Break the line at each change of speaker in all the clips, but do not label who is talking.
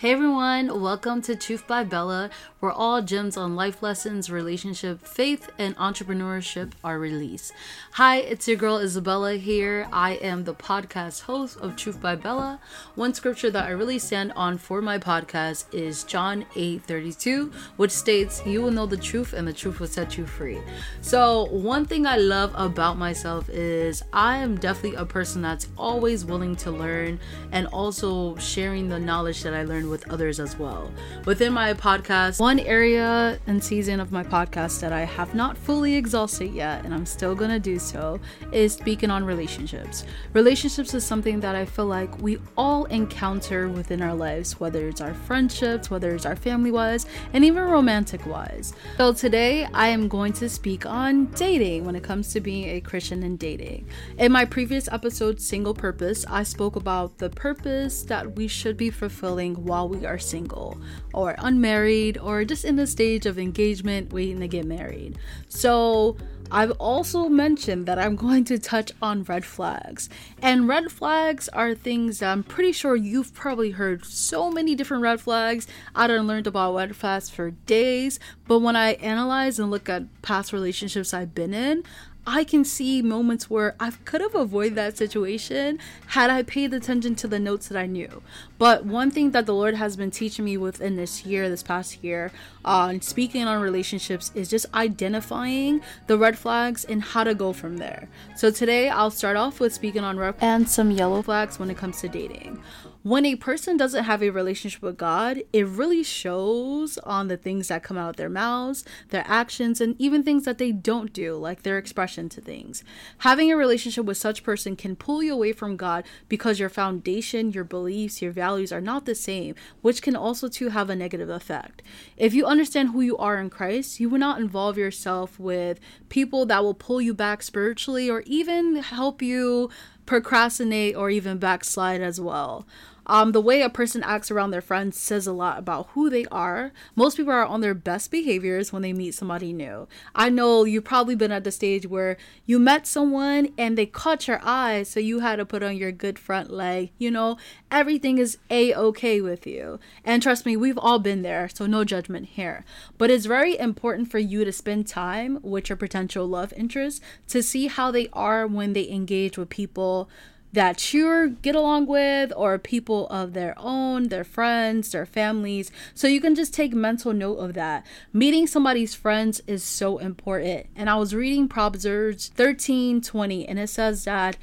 Hey everyone, welcome to Truth by Bella, where all gems on life lessons, relationship, faith, and entrepreneurship are released. Hi, it's your girl Isabella here. I am the podcast host of Truth by Bella. One scripture that I really stand on for my podcast is John 8 32, which states, You will know the truth, and the truth will set you free. So, one thing I love about myself is I am definitely a person that's always willing to learn and also sharing the knowledge that I learned with others as well. Within my podcast, one area and season of my podcast that I have not fully exhausted yet, and I'm still gonna do so, is speaking on relationships. Relationships is something that I feel like we all encounter within our lives, whether it's our friendships, whether it's our family wise, and even romantic wise. So today I am going to speak on dating when it comes to being a Christian and dating. In my previous episode, Single Purpose, I spoke about the purpose that we should be fulfilling while while we are single or unmarried or just in the stage of engagement waiting to get married. So, I've also mentioned that I'm going to touch on red flags. And red flags are things that I'm pretty sure you've probably heard so many different red flags. I done learned about red flags for days, but when I analyze and look at past relationships I've been in, I can see moments where I could have avoided that situation had I paid attention to the notes that I knew. But one thing that the Lord has been teaching me within this year, this past year, on uh, speaking on relationships is just identifying the red flags and how to go from there. So today I'll start off with speaking on red and some yellow flags when it comes to dating when a person doesn't have a relationship with God, it really shows on the things that come out of their mouths, their actions, and even things that they don't do, like their expression to things. Having a relationship with such person can pull you away from God because your foundation, your beliefs, your values are not the same, which can also too have a negative effect. If you understand who you are in Christ, you will not involve yourself with people that will pull you back spiritually or even help you procrastinate or even backslide as well. Um, the way a person acts around their friends says a lot about who they are. Most people are on their best behaviors when they meet somebody new. I know you've probably been at the stage where you met someone and they caught your eye, so you had to put on your good front leg. You know, everything is a okay with you. And trust me, we've all been there, so no judgment here. But it's very important for you to spend time with your potential love interest to see how they are when they engage with people that you get along with or people of their own, their friends, their families. So you can just take mental note of that. Meeting somebody's friends is so important. And I was reading Proverbs 13 20, and it says that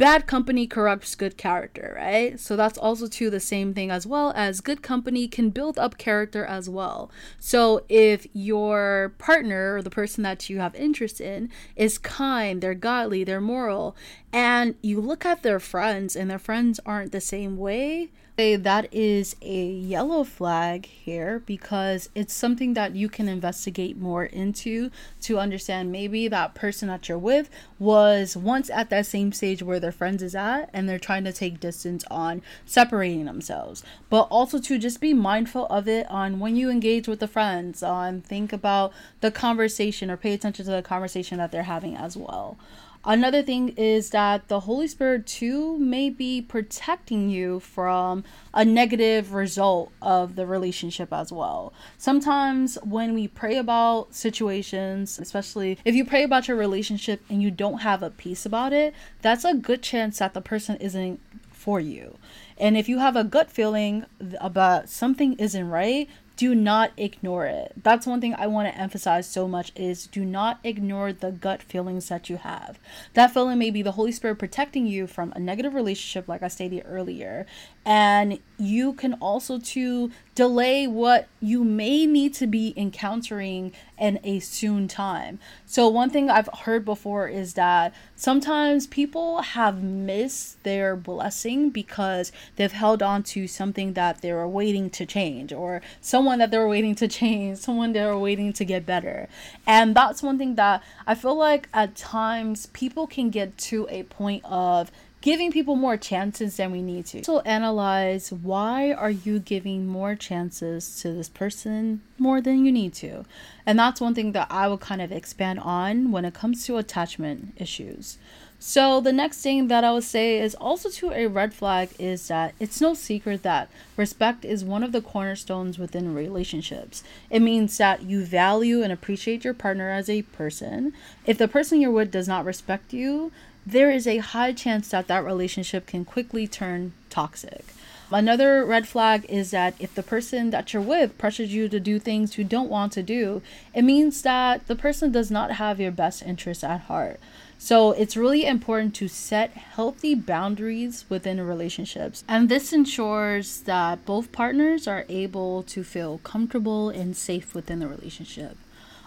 bad company corrupts good character, right? So that's also too the same thing as well as good company can build up character as well. So if your partner or the person that you have interest in is kind, they're godly, they're moral, and you look at their friends and their friends aren't the same way, that is a yellow flag here because it's something that you can investigate more into to understand maybe that person that you're with was once at that same stage where their friends is at and they're trying to take distance on separating themselves. But also to just be mindful of it on when you engage with the friends on think about the conversation or pay attention to the conversation that they're having as well Another thing is that the Holy Spirit too may be protecting you from a negative result of the relationship as well. Sometimes when we pray about situations, especially if you pray about your relationship and you don't have a peace about it, that's a good chance that the person isn't for you. And if you have a gut feeling about something isn't right, do not ignore it. That's one thing I want to emphasize so much is do not ignore the gut feelings that you have. That feeling may be the Holy Spirit protecting you from a negative relationship like I stated earlier. And you can also to delay what you may need to be encountering in a soon time. So one thing I've heard before is that sometimes people have missed their blessing because they've held on to something that they were waiting to change or someone that they were waiting to change, someone they were waiting to get better. And that's one thing that I feel like at times people can get to a point of giving people more chances than we need to. So analyze why are you giving more chances to this person more than you need to. And that's one thing that I will kind of expand on when it comes to attachment issues. So the next thing that I would say is also to a red flag is that it's no secret that respect is one of the cornerstones within relationships. It means that you value and appreciate your partner as a person. If the person you're with does not respect you, there is a high chance that that relationship can quickly turn toxic. Another red flag is that if the person that you're with pressures you to do things you don't want to do, it means that the person does not have your best interests at heart. So it's really important to set healthy boundaries within relationships. And this ensures that both partners are able to feel comfortable and safe within the relationship.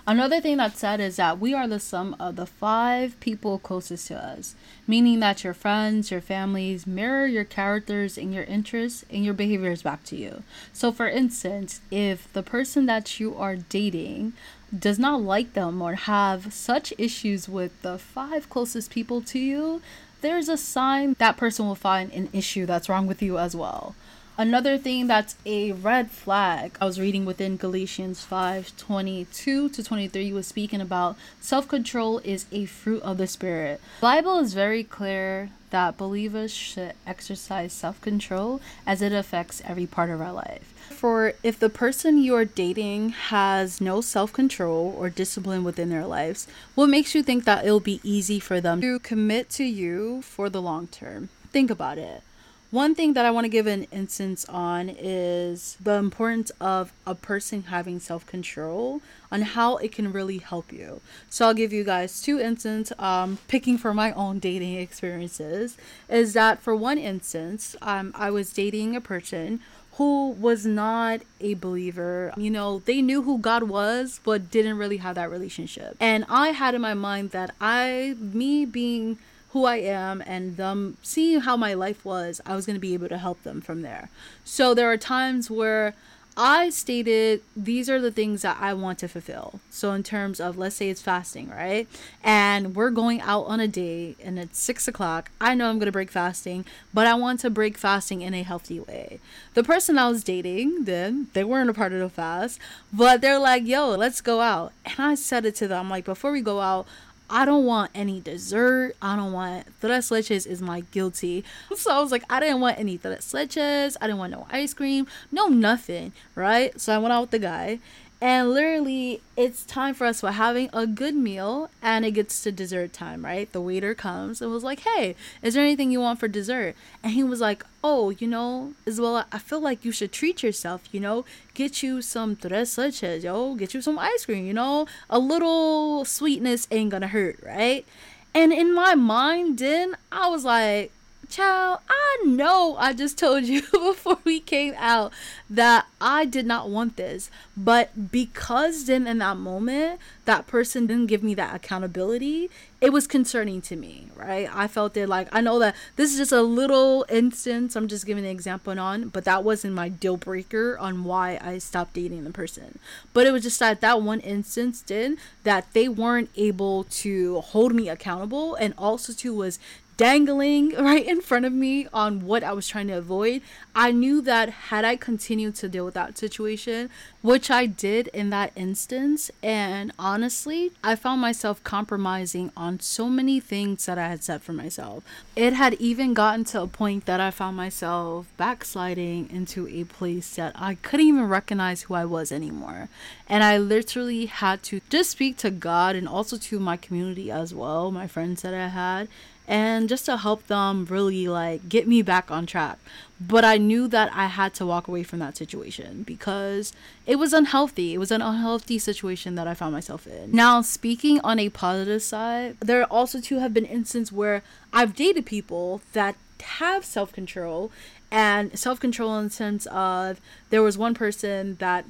Another thing that's said is that we are the sum of the five people closest to us, meaning that your friends, your families mirror your characters and your interests and your behaviors back to you. So, for instance, if the person that you are dating does not like them or have such issues with the five closest people to you, there's a sign that person will find an issue that's wrong with you as well. Another thing that's a red flag, I was reading within Galatians 5 22 to 23, was speaking about self control is a fruit of the Spirit. The Bible is very clear that believers should exercise self control as it affects every part of our life. For if the person you're dating has no self control or discipline within their lives, what makes you think that it'll be easy for them to commit to you for the long term? Think about it one thing that I want to give an instance on is the importance of a person having self control on how it can really help you. So I'll give you guys two instances. Um, picking from my own dating experiences is that for one instance, um, I was dating a person who was not a believer. You know, they knew who God was, but didn't really have that relationship. And I had in my mind that I, me being who I am and them seeing how my life was, I was going to be able to help them from there. So there are times where I stated these are the things that I want to fulfill. So in terms of let's say it's fasting, right? And we're going out on a date and it's six o'clock. I know I'm gonna break fasting, but I want to break fasting in a healthy way. The person I was dating, then they weren't a part of the fast, but they're like, yo, let's go out. And I said it to them, like, before we go out, I don't want any dessert. I don't want tres leches is my guilty. So I was like, I didn't want any tres leches. I didn't want no ice cream, no nothing, right? So I went out with the guy and literally, it's time for us for having a good meal, and it gets to dessert time, right? The waiter comes and was like, "Hey, is there anything you want for dessert?" And he was like, "Oh, you know, Isabella, I feel like you should treat yourself. You know, get you some tres leches, yo, get you some ice cream. You know, a little sweetness ain't gonna hurt, right?" And in my mind, then I was like, Child, I know I just told you before we came out that I did not want this. But because then in that moment, that person didn't give me that accountability, it was concerning to me, right? I felt it like, I know that this is just a little instance, I'm just giving an example on, but that wasn't my deal breaker on why I stopped dating the person. But it was just that that one instance did that they weren't able to hold me accountable and also too was dangling right in front of me on what I was trying to avoid, I knew that had I continued to deal with that situation, which I did in that instance, and honestly, I found myself compromising on so many things that I had set for myself. It had even gotten to a point that I found myself backsliding into a place that I couldn't even recognize who I was anymore. And I literally had to just speak to God and also to my community as well, my friends that I had and just to help them really like get me back on track. But I knew that I had to walk away from that situation because it was unhealthy. It was an unhealthy situation that I found myself in. Now, speaking on a positive side, there also too have been instances where I've dated people that have self-control and self-control in the sense of there was one person that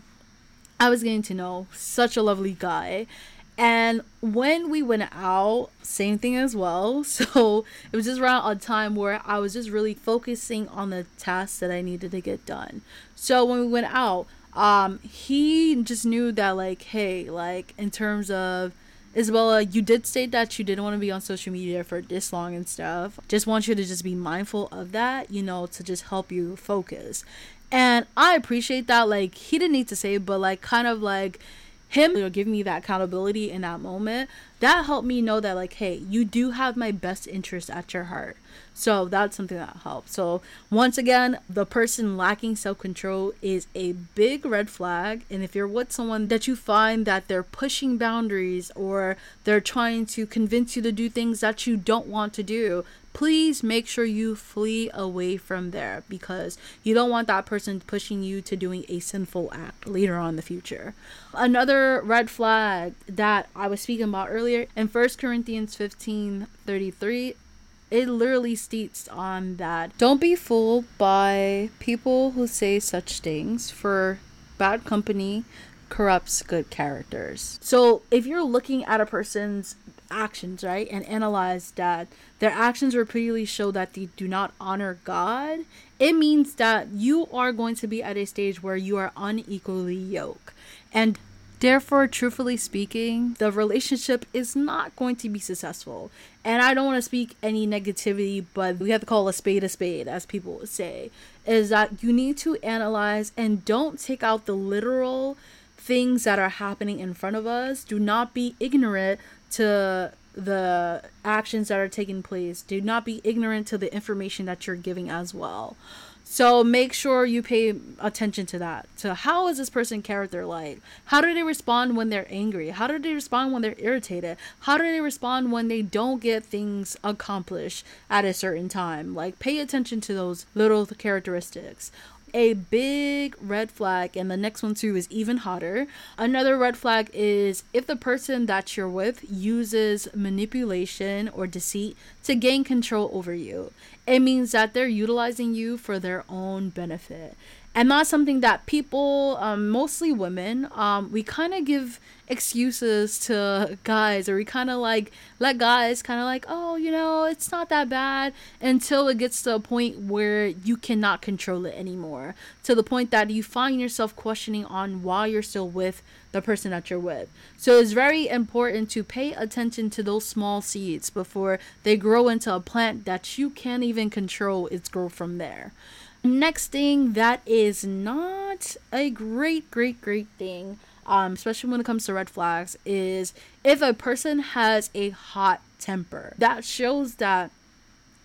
I was getting to know, such a lovely guy, and when we went out, same thing as well. So it was just around a time where I was just really focusing on the tasks that I needed to get done. So when we went out, um, he just knew that like, hey, like in terms of Isabella, you did state that you didn't want to be on social media for this long and stuff. Just want you to just be mindful of that, you know, to just help you focus. And I appreciate that. Like he didn't need to say but like kind of like him you know, giving me that accountability in that moment, that helped me know that like, hey, you do have my best interest at your heart. So that's something that helps. So once again, the person lacking self-control is a big red flag. And if you're with someone that you find that they're pushing boundaries or they're trying to convince you to do things that you don't want to do, please make sure you flee away from there because you don't want that person pushing you to doing a sinful act later on in the future. Another red flag that I was speaking about earlier in 1 Corinthians 15 33 it literally states on that don't be fooled by people who say such things for bad company corrupts good characters. So if you're looking at a person's actions, right, and analyze that their actions repeatedly show that they do not honor God, it means that you are going to be at a stage where you are unequally yoked. And Therefore, truthfully speaking, the relationship is not going to be successful. And I don't want to speak any negativity, but we have to call a spade a spade, as people would say. Is that you need to analyze and don't take out the literal things that are happening in front of us. Do not be ignorant to the actions that are taking place. Do not be ignorant to the information that you're giving as well. So make sure you pay attention to that. To how is this person character like? How do they respond when they're angry? How do they respond when they're irritated? How do they respond when they don't get things accomplished at a certain time? Like pay attention to those little characteristics a big red flag, and the next one too is even hotter. Another red flag is if the person that you're with uses manipulation or deceit to gain control over you. It means that they're utilizing you for their own benefit and that's something that people um, mostly women um, we kind of give excuses to guys or we kind of like let guys kind of like oh you know it's not that bad until it gets to a point where you cannot control it anymore to the point that you find yourself questioning on why you're still with the person that you're with. So it's very important to pay attention to those small seeds before they grow into a plant that you can't even control its growth from there Next thing that is not a great, great, great thing, um, especially when it comes to red flags, is if a person has a hot temper. That shows that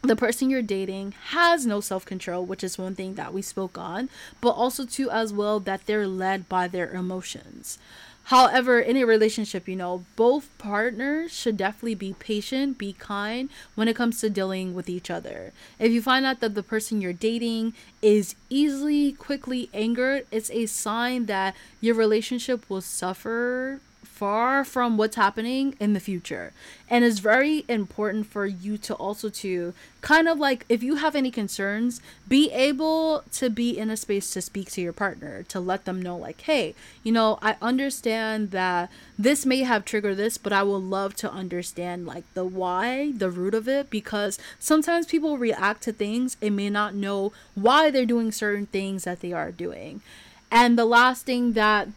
the person you're dating has no self-control which is one thing that we spoke on but also too as well that they're led by their emotions However, in a relationship, you know, both partners should definitely be patient, be kind when it comes to dealing with each other. If you find out that the person you're dating is easily, quickly angered, it's a sign that your relationship will suffer far from what's happening in the future. And it's very important for you to also to kind of like if you have any concerns be able to be in a space to speak to your partner to let them know like hey you know i understand that this may have triggered this but i would love to understand like the why the root of it because sometimes people react to things and may not know why they're doing certain things that they are doing. And the last thing that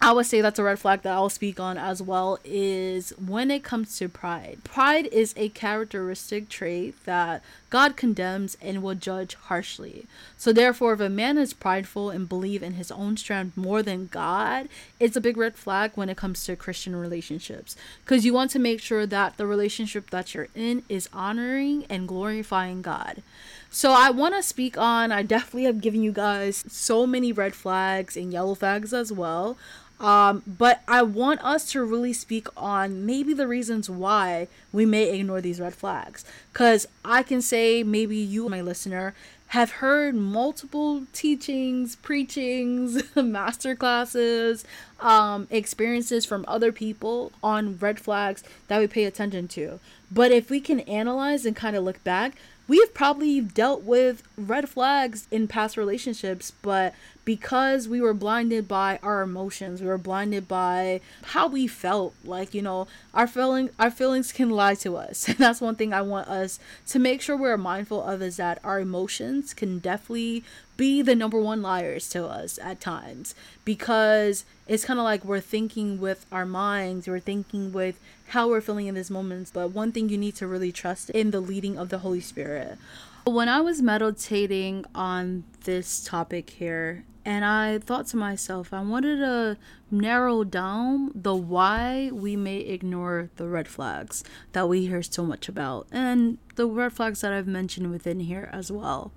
I would say that's a red flag that I'll speak on as well is when it comes to pride. Pride is a characteristic trait that God condemns and will judge harshly. So therefore if a man is prideful and believe in his own strength more than God, it's a big red flag when it comes to Christian relationships because you want to make sure that the relationship that you're in is honoring and glorifying God. So I want to speak on I definitely have given you guys so many red flags and yellow flags as well. Um, but I want us to really speak on maybe the reasons why we may ignore these red flags. Because I can say maybe you, my listener, have heard multiple teachings, preachings, master classes, um, experiences from other people on red flags that we pay attention to. But if we can analyze and kind of look back, we've probably dealt with red flags in past relationships, but because we were blinded by our emotions, we were blinded by how we felt. Like, you know, our feeling our feelings can lie to us. And that's one thing I want us to make sure we're mindful of is that our emotions can definitely be the number one liars to us at times because it's kind of like we're thinking with our minds, we're thinking with how we're feeling in these moments. But one thing you need to really trust in the leading of the Holy Spirit. When I was meditating on this topic here, and I thought to myself, I wanted to narrow down the why we may ignore the red flags that we hear so much about and the red flags that I've mentioned within here as well.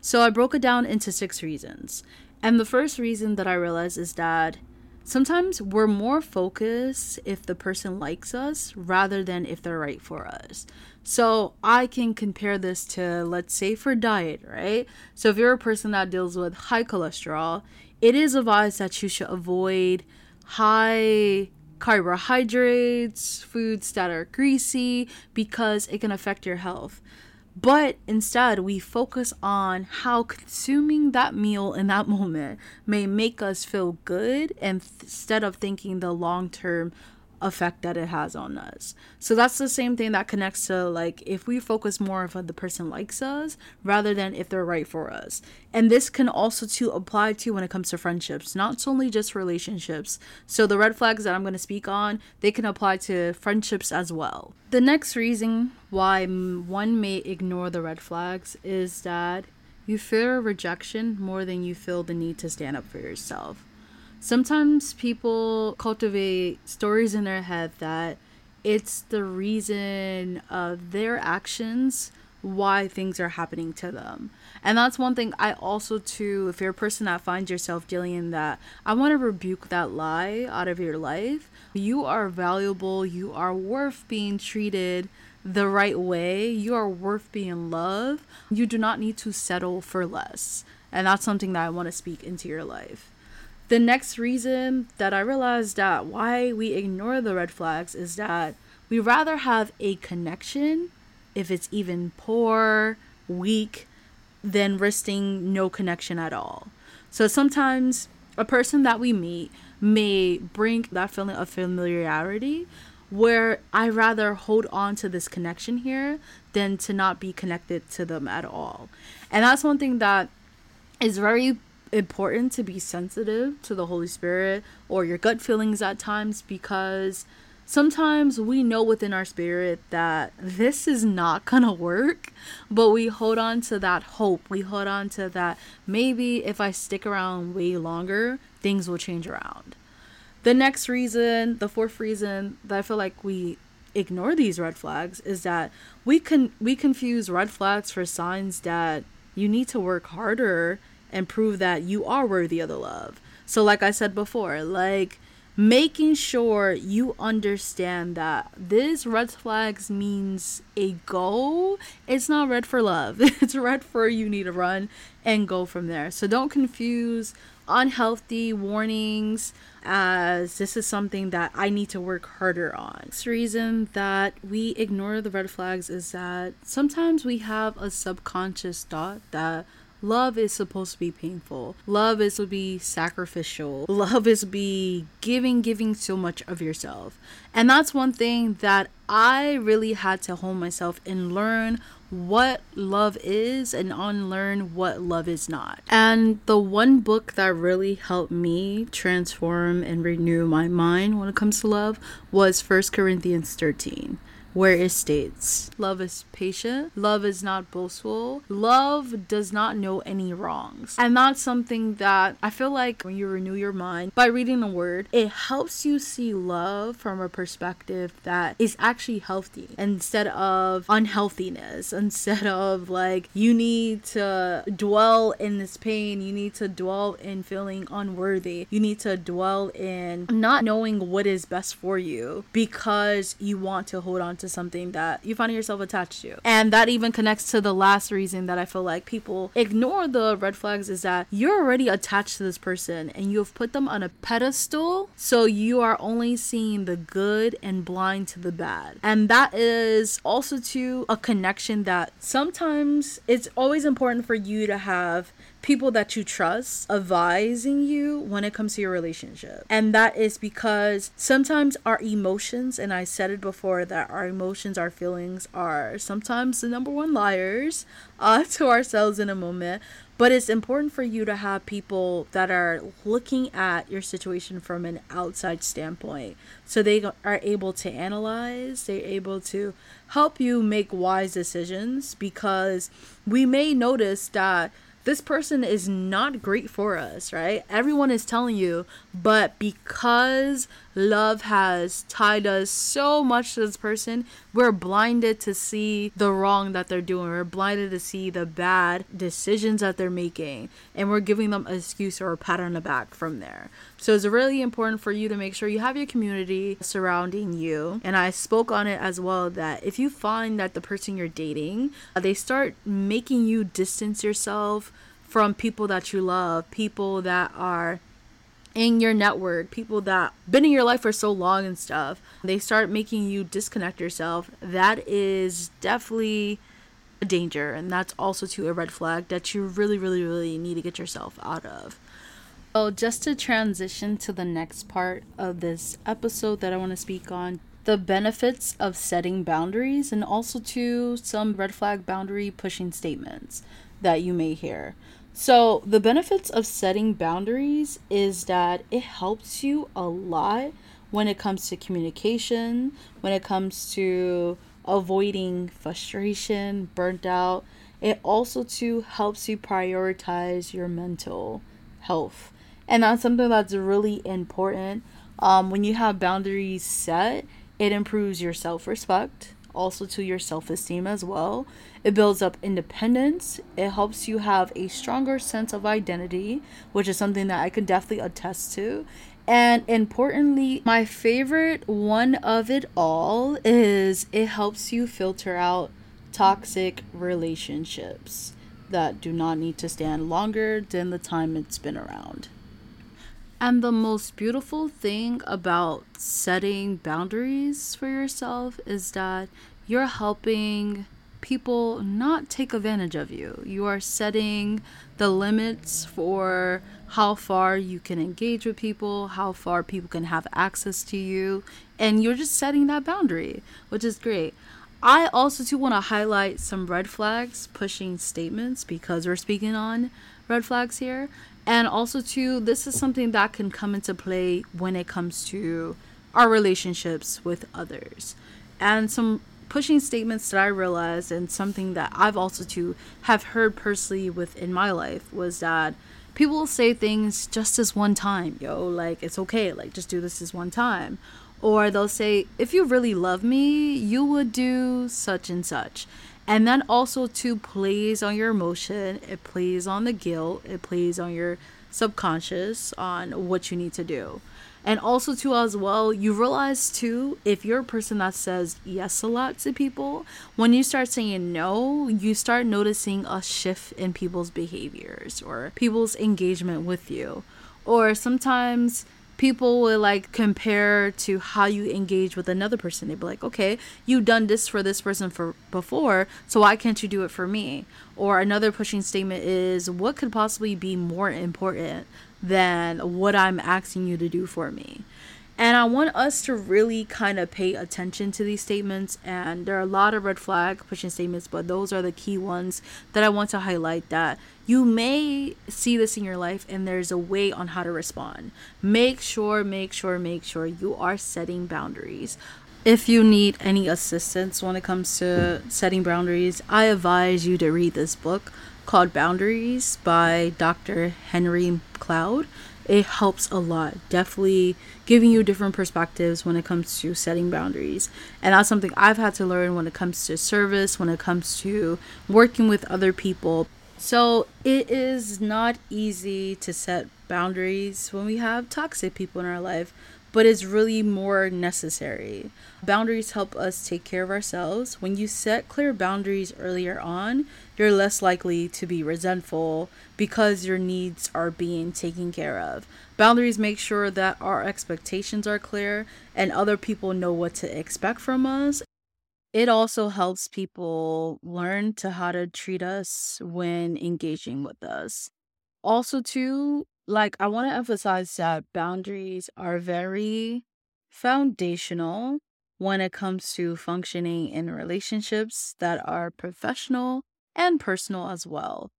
So I broke it down into six reasons. And the first reason that I realized is that sometimes we're more focused if the person likes us rather than if they're right for us. So I can compare this to, let's say, for diet, right? So if you're a person that deals with high cholesterol, it is advised that you should avoid high carbohydrates, foods that are greasy, because it can affect your health. But instead, we focus on how consuming that meal in that moment may make us feel good instead of thinking the long term effect that it has on us. So that's the same thing that connects to like if we focus more of the person likes us rather than if they're right for us. And this can also to apply to when it comes to friendships, not only just relationships. So the red flags that I'm going to speak on, they can apply to friendships as well. The next reason why one may ignore the red flags is that you fear rejection more than you feel the need to stand up for yourself sometimes people cultivate stories in their head that it's the reason of their actions why things are happening to them. And that's one thing I also too if you're a person that finds yourself dealing in that, I want to rebuke that lie out of your life. You are valuable, you are worth being treated the right way, you are worth being loved. You do not need to settle for less. And that's something that I want to speak into your life. The next reason that I realized that why we ignore the red flags is that we rather have a connection if it's even poor, weak, than risking no connection at all. So sometimes a person that we meet may bring that feeling of familiarity where I rather hold on to this connection here than to not be connected to them at all. And that's one thing that is very important to be sensitive to the Holy Spirit or your gut feelings at times because sometimes we know within our spirit that this is not gonna work, but we hold on to that hope. We hold on to that maybe if I stick around way longer, things will change around. The next reason, the fourth reason that I feel like we ignore these red flags is that we can we confuse red flags for signs that you need to work harder and prove that you are worthy of the love. So, like I said before, like making sure you understand that this red flags means a go. It's not red for love. It's red for you need to run and go from there. So don't confuse unhealthy warnings as this is something that I need to work harder on. This reason that we ignore the red flags is that sometimes we have a subconscious thought that Love is supposed to be painful. Love is to be sacrificial. Love is be giving, giving so much of yourself. And that's one thing that I really had to hone myself and learn what love is and unlearn what love is not. And the one book that really helped me transform and renew my mind when it comes to love was First Corinthians 13 where it states, Love is patient, love is not boastful, love does not know any wrongs. And that's something that I feel like when you renew your mind by reading the word, it helps you see love from a perspective that is actually healthy instead of unhealthiness, instead of like you need to dwell in this pain, you need to dwell in feeling unworthy, you need to dwell in not knowing what is best for you because you want to hold on to something that you find yourself attached to. And that even connects to the last reason that I feel like people ignore the red flags is that you're already attached to this person and you have put them on a pedestal. So you are only seeing the good and blind to the bad. And that is also to a connection that sometimes it's always important for you to have people that you trust advising you when it comes to your relationship. And that is because sometimes our emotions, and I said it before, that our emotions, our feelings are sometimes the number one liars uh, to ourselves in a moment. But it's important for you to have people that are looking at your situation from an outside standpoint. So they are able to analyze, they're able to help you make wise decisions because we may notice that this person is not great for us, right? Everyone is telling you, but because love has tied us so much to this person, we're blinded to see the wrong that they're doing. We're blinded to see the bad decisions that they're making, and we're giving them an excuse or a pat on the back from there. So it's really important for you to make sure you have your community surrounding you. And I spoke on it as well that if you find that the person you're dating, uh, they start making you distance yourself from people that you love, people that are in your network, people that been in your life for so long and stuff, they start making you disconnect yourself. That is definitely a danger and that's also to a red flag that you really really really need to get yourself out of. So just to transition to the next part of this episode that I want to speak on, the benefits of setting boundaries and also to some red flag boundary pushing statements that you may hear. So, the benefits of setting boundaries is that it helps you a lot when it comes to communication, when it comes to avoiding frustration, burnt out. It also too helps you prioritize your mental health. And that's something that's really important. Um, when you have boundaries set, it improves your self-respect, also to your self-esteem as well it builds up independence. It helps you have a stronger sense of identity, which is something that I can definitely attest to. And importantly, my favorite one of it all is it helps you filter out toxic relationships that do not need to stand longer than the time it's been around. And the most beautiful thing about setting boundaries for yourself is that you're helping people not take advantage of you. You are setting the limits for how far you can engage with people, how far people can have access to you, and you're just setting that boundary, which is great. I also too want to highlight some red flags pushing statements because we're speaking on red flags here. And also too, this is something that can come into play when it comes to our relationships with others. And some pushing statements that I realized and something that I've also too have heard personally within my life was that people will say things just as one time, yo, like it's okay, like just do this as one time. Or they'll say, if you really love me, you would do such and such. And then also to plays on your emotion, it plays on the guilt, it plays on your subconscious on what you need to do. And also too as well, you realize too if you're a person that says yes a lot to people, when you start saying no, you start noticing a shift in people's behaviors or people's engagement with you. Or sometimes people will like compare to how you engage with another person. They'd be like, okay, you've done this for this person for before, so why can't you do it for me? Or another pushing statement is, what could possibly be more important than what I'm asking you to do for me. And I want us to really kind of pay attention to these statements. And there are a lot of red flag pushing statements, but those are the key ones that I want to highlight that you may see this in your life and there's a way on how to respond. Make sure, make sure, make sure you are setting boundaries. If you need any assistance when it comes to setting boundaries, I advise you to read this book called Boundaries by Dr. Henry Cloud. It helps a lot. Definitely giving you different perspectives when it comes to setting boundaries. And that's something I've had to learn when it comes to service, when it comes to working with other people. So it is not easy to set boundaries when we have toxic people in our life but it's really more necessary. Boundaries help us take care of ourselves. When you set clear boundaries earlier on, you're less likely to be resentful because your needs are being taken care of. Boundaries make sure that our expectations are clear and other people know what to expect from us. It also helps people learn to how to treat us when engaging with us. Also, too, like I want to emphasize that boundaries are very foundational when it comes to functioning in relationships that are professional and personal as well.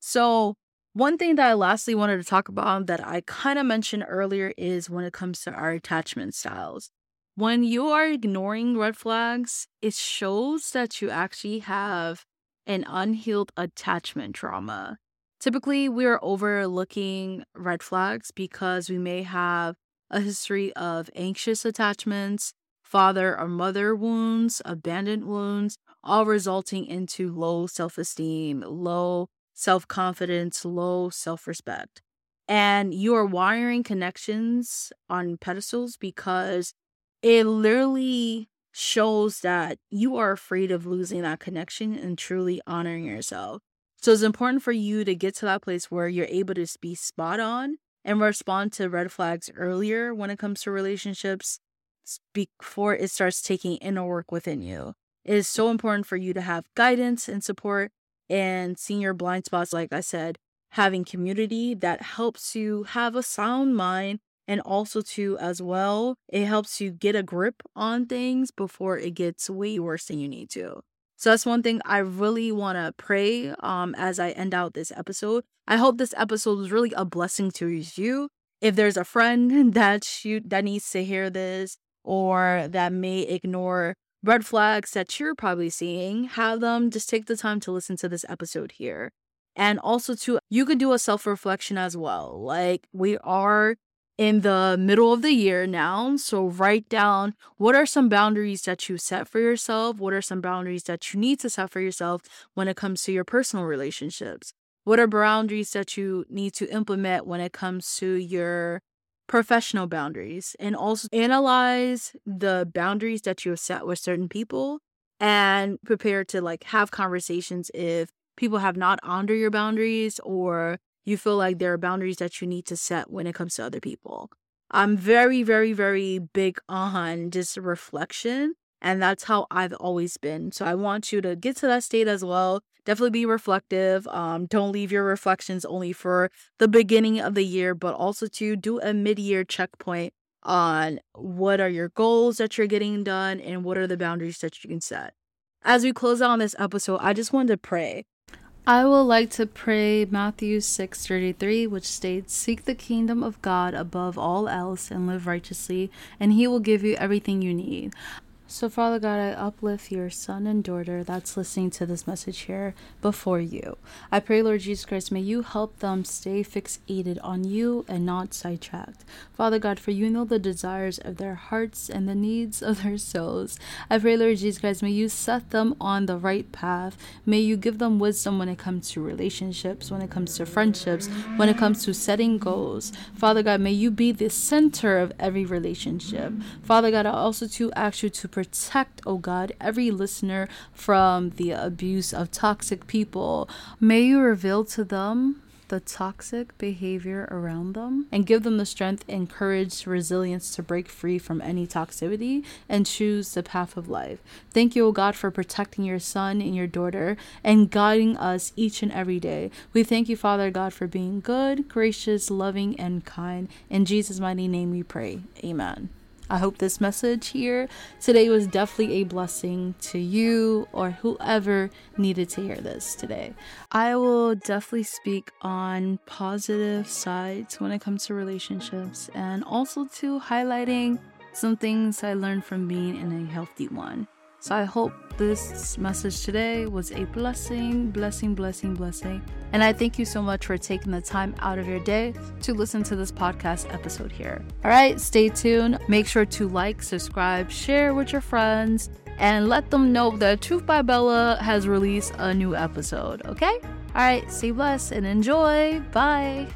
So, one thing that I lastly wanted to talk about that I kind of mentioned earlier is when it comes to our attachment styles. When you are ignoring red flags, it shows that you actually have an unhealed attachment trauma. Typically, we are overlooking red flags because we may have a history of anxious attachments, father or mother wounds, abandoned wounds, all resulting into low self esteem, low self confidence, low self respect. And you are wiring connections on pedestals because it literally shows that you are afraid of losing that connection and truly honoring yourself. So it's important for you to get to that place where you're able to be spot on and respond to red flags earlier when it comes to relationships before it starts taking inner work within you. It is so important for you to have guidance and support and seeing your blind spots, like I said, having community that helps you have a sound mind and also too as well it helps you get a grip on things before it gets way worse than you need to so that's one thing I really want to pray um as I end out this episode. I hope this episode was really a blessing to you. If there's a friend that you that needs to hear this or that may ignore red flags that you're probably seeing, have them just take the time to listen to this episode here. And also too, you could do a self-reflection as well. Like we are in the middle of the year now. So write down what are some boundaries that you set for yourself? What are some boundaries that you need to set for yourself when it comes to your personal relationships? What are boundaries that you need to implement when it comes to your professional boundaries? And also analyze the boundaries that you have set with certain people and prepare to like have conversations if people have not honored your boundaries or you feel like there are boundaries that you need to set when it comes to other people. I'm very, very, very big on just reflection. And that's how I've always been. So I want you to get to that state as well. Definitely be reflective. Um, don't leave your reflections only for the beginning of the year, but also to do a mid year checkpoint on what are your goals that you're getting done and what are the boundaries that you can set. As we close out on this episode, I just wanted to pray. I would like to pray Matthew 6:33 which states seek the kingdom of God above all else and live righteously and he will give you everything you need. So, Father God, I uplift your son and daughter that's listening to this message here before you. I pray, Lord Jesus Christ, may you help them stay fixated on you and not sidetracked. Father God, for you know the desires of their hearts and the needs of their souls. I pray, Lord Jesus Christ, may you set them on the right path. May you give them wisdom when it comes to relationships, when it comes to friendships, when it comes to setting goals. Father God, may you be the center of every relationship. Father God, I also to ask you to protect, oh God, every listener from the abuse of toxic people. May you reveal to them the toxic behavior around them and give them the strength and courage, resilience to break free from any toxicity and choose the path of life. Thank you, O God, for protecting your son and your daughter and guiding us each and every day. We thank you, Father God, for being good, gracious, loving, and kind. In Jesus' mighty name we pray. Amen. I hope this message here today was definitely a blessing to you or whoever needed to hear this today. I will definitely speak on positive sides when it comes to relationships and also to highlighting some things I learned from being in a healthy one. So I hope this message today was a blessing, blessing, blessing, blessing. And I thank you so much for taking the time out of your day to listen to this podcast episode here. All right, stay tuned. Make sure to like, subscribe, share with your friends, and let them know that Truth by Bella has released a new episode, okay? All right, stay blessed and enjoy. Bye.